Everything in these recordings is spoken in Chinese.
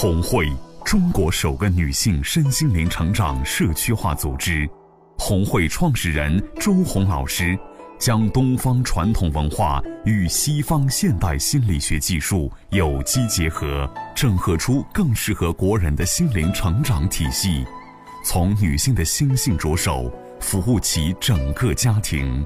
红会，中国首个女性身心灵成长社区化组织。红会创始人周红老师，将东方传统文化与西方现代心理学技术有机结合，整合出更适合国人的心灵成长体系。从女性的心性着手，服务其整个家庭。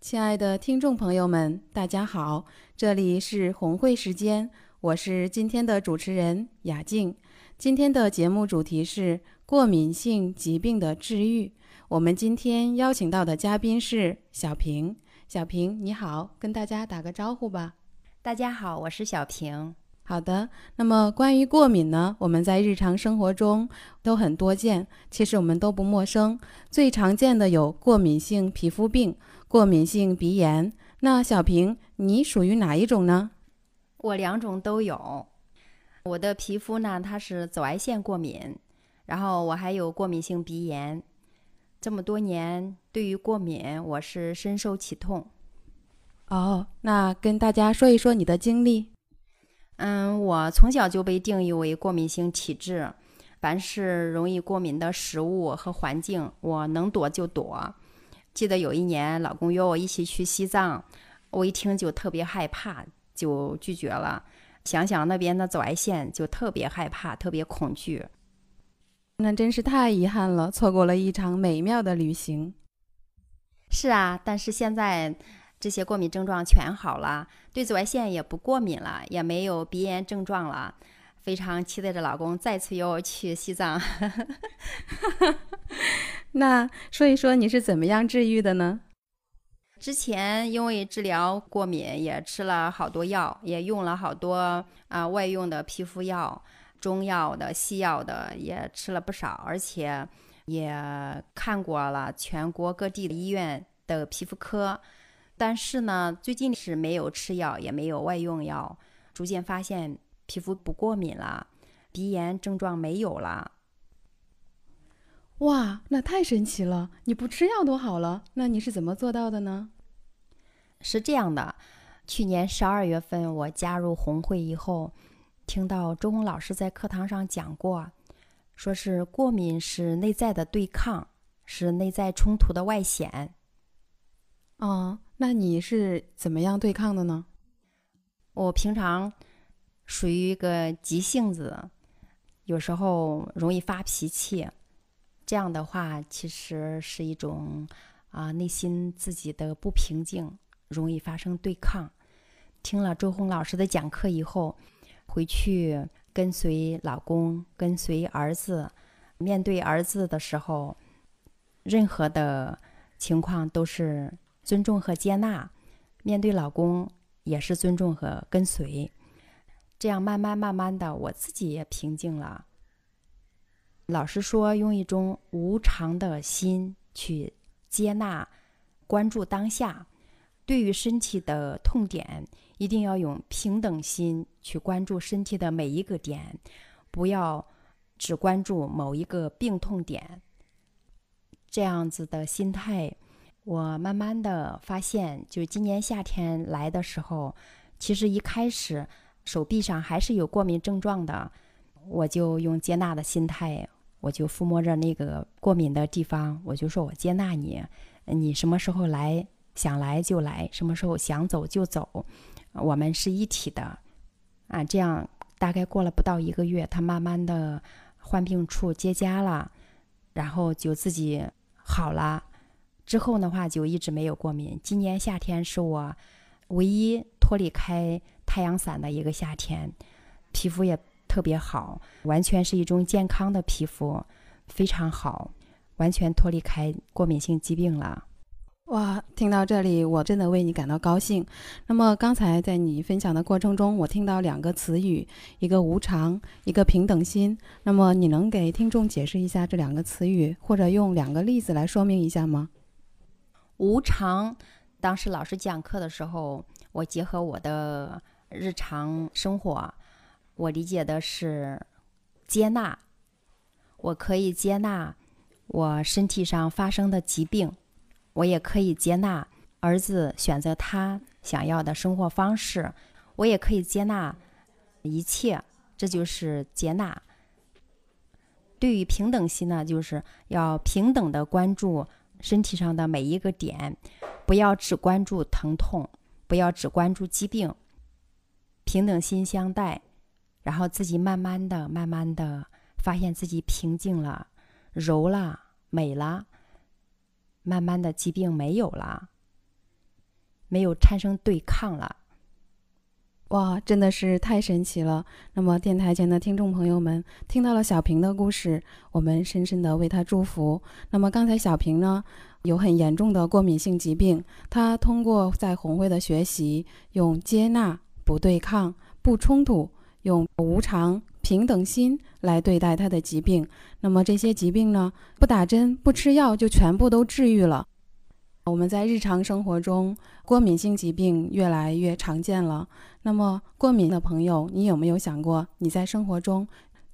亲爱的听众朋友们，大家好，这里是红会时间，我是今天的主持人雅静。今天的节目主题是过敏性疾病的治愈。我们今天邀请到的嘉宾是小平。小平，你好，跟大家打个招呼吧。大家好，我是小平。好的，那么关于过敏呢，我们在日常生活中都很多见，其实我们都不陌生。最常见的有过敏性皮肤病。过敏性鼻炎，那小平，你属于哪一种呢？我两种都有。我的皮肤呢，它是紫外线过敏，然后我还有过敏性鼻炎。这么多年，对于过敏，我是深受其痛。哦，那跟大家说一说你的经历。嗯，我从小就被定义为过敏性体质，凡是容易过敏的食物和环境，我能躲就躲。记得有一年，老公约我一起去西藏，我一听就特别害怕，就拒绝了。想想那边的紫外线，就特别害怕，特别恐惧。那真是太遗憾了，错过了一场美妙的旅行。是啊，但是现在这些过敏症状全好了，对紫外线也不过敏了，也没有鼻炎症状了。非常期待着老公再次约我去西藏。那说一说你是怎么样治愈的呢？之前因为治疗过敏，也吃了好多药，也用了好多啊外用的皮肤药、中药的、西药的，也吃了不少，而且也看过了全国各地的医院的皮肤科。但是呢，最近是没有吃药，也没有外用药，逐渐发现皮肤不过敏了，鼻炎症状没有了。哇，那太神奇了！你不吃药都好了，那你是怎么做到的呢？是这样的，去年十二月份我加入红会以后，听到周红老师在课堂上讲过，说是过敏是内在的对抗，是内在冲突的外显。哦，那你是怎么样对抗的呢？我平常属于一个急性子，有时候容易发脾气。这样的话，其实是一种啊内心自己的不平静，容易发生对抗。听了周红老师的讲课以后，回去跟随老公，跟随儿子，面对儿子的时候，任何的情况都是尊重和接纳；面对老公也是尊重和跟随。这样慢慢慢慢的，我自己也平静了。老师说，用一种无常的心去接纳、关注当下。对于身体的痛点，一定要用平等心去关注身体的每一个点，不要只关注某一个病痛点。这样子的心态，我慢慢的发现，就今年夏天来的时候，其实一开始手臂上还是有过敏症状的，我就用接纳的心态。我就抚摸着那个过敏的地方，我就说：“我接纳你，你什么时候来，想来就来，什么时候想走就走，我们是一体的。”啊，这样大概过了不到一个月，他慢慢的患病处结痂了，然后就自己好了。之后的话就一直没有过敏。今年夏天是我唯一脱离开太阳伞的一个夏天，皮肤也。特别好，完全是一种健康的皮肤，非常好，完全脱离开过敏性疾病了。哇，听到这里，我真的为你感到高兴。那么刚才在你分享的过程中，我听到两个词语，一个无常，一个平等心。那么你能给听众解释一下这两个词语，或者用两个例子来说明一下吗？无常，当时老师讲课的时候，我结合我的日常生活。我理解的是接纳，我可以接纳我身体上发生的疾病，我也可以接纳儿子选择他想要的生活方式，我也可以接纳一切，这就是接纳。对于平等心呢，就是要平等的关注身体上的每一个点，不要只关注疼痛，不要只关注疾病。平等心相待，然后自己慢慢的、慢慢的发现自己平静了、柔了、美了，慢慢的疾病没有了，没有产生对抗了。哇，真的是太神奇了！那么，电台前的听众朋友们听到了小平的故事，我们深深的为他祝福。那么，刚才小平呢有很严重的过敏性疾病，他通过在红会的学习，用接纳、不对抗、不冲突，用无常、平等心来对待他的疾病。那么这些疾病呢，不打针、不吃药就全部都治愈了。我们在日常生活中，过敏性疾病越来越常见了。那么，过敏的朋友，你有没有想过，你在生活中？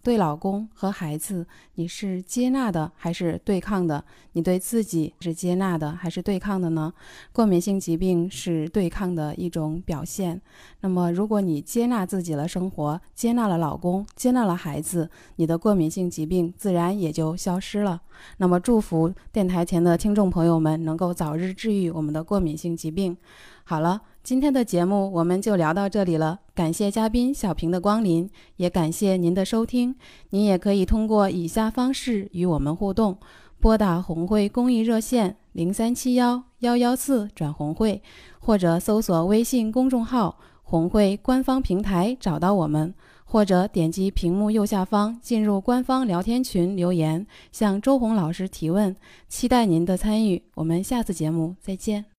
对老公和孩子，你是接纳的还是对抗的？你对自己是接纳的还是对抗的呢？过敏性疾病是对抗的一种表现。那么，如果你接纳自己的生活，接纳了老公，接纳了孩子，你的过敏性疾病自然也就消失了。那么，祝福电台前的听众朋友们能够早日治愈我们的过敏性疾病。好了。今天的节目我们就聊到这里了，感谢嘉宾小平的光临，也感谢您的收听。您也可以通过以下方式与我们互动：拨打红会公益热线零三七幺幺幺四转红会，或者搜索微信公众号“红会官方平台”找到我们，或者点击屏幕右下方进入官方聊天群留言，向周红老师提问。期待您的参与，我们下次节目再见。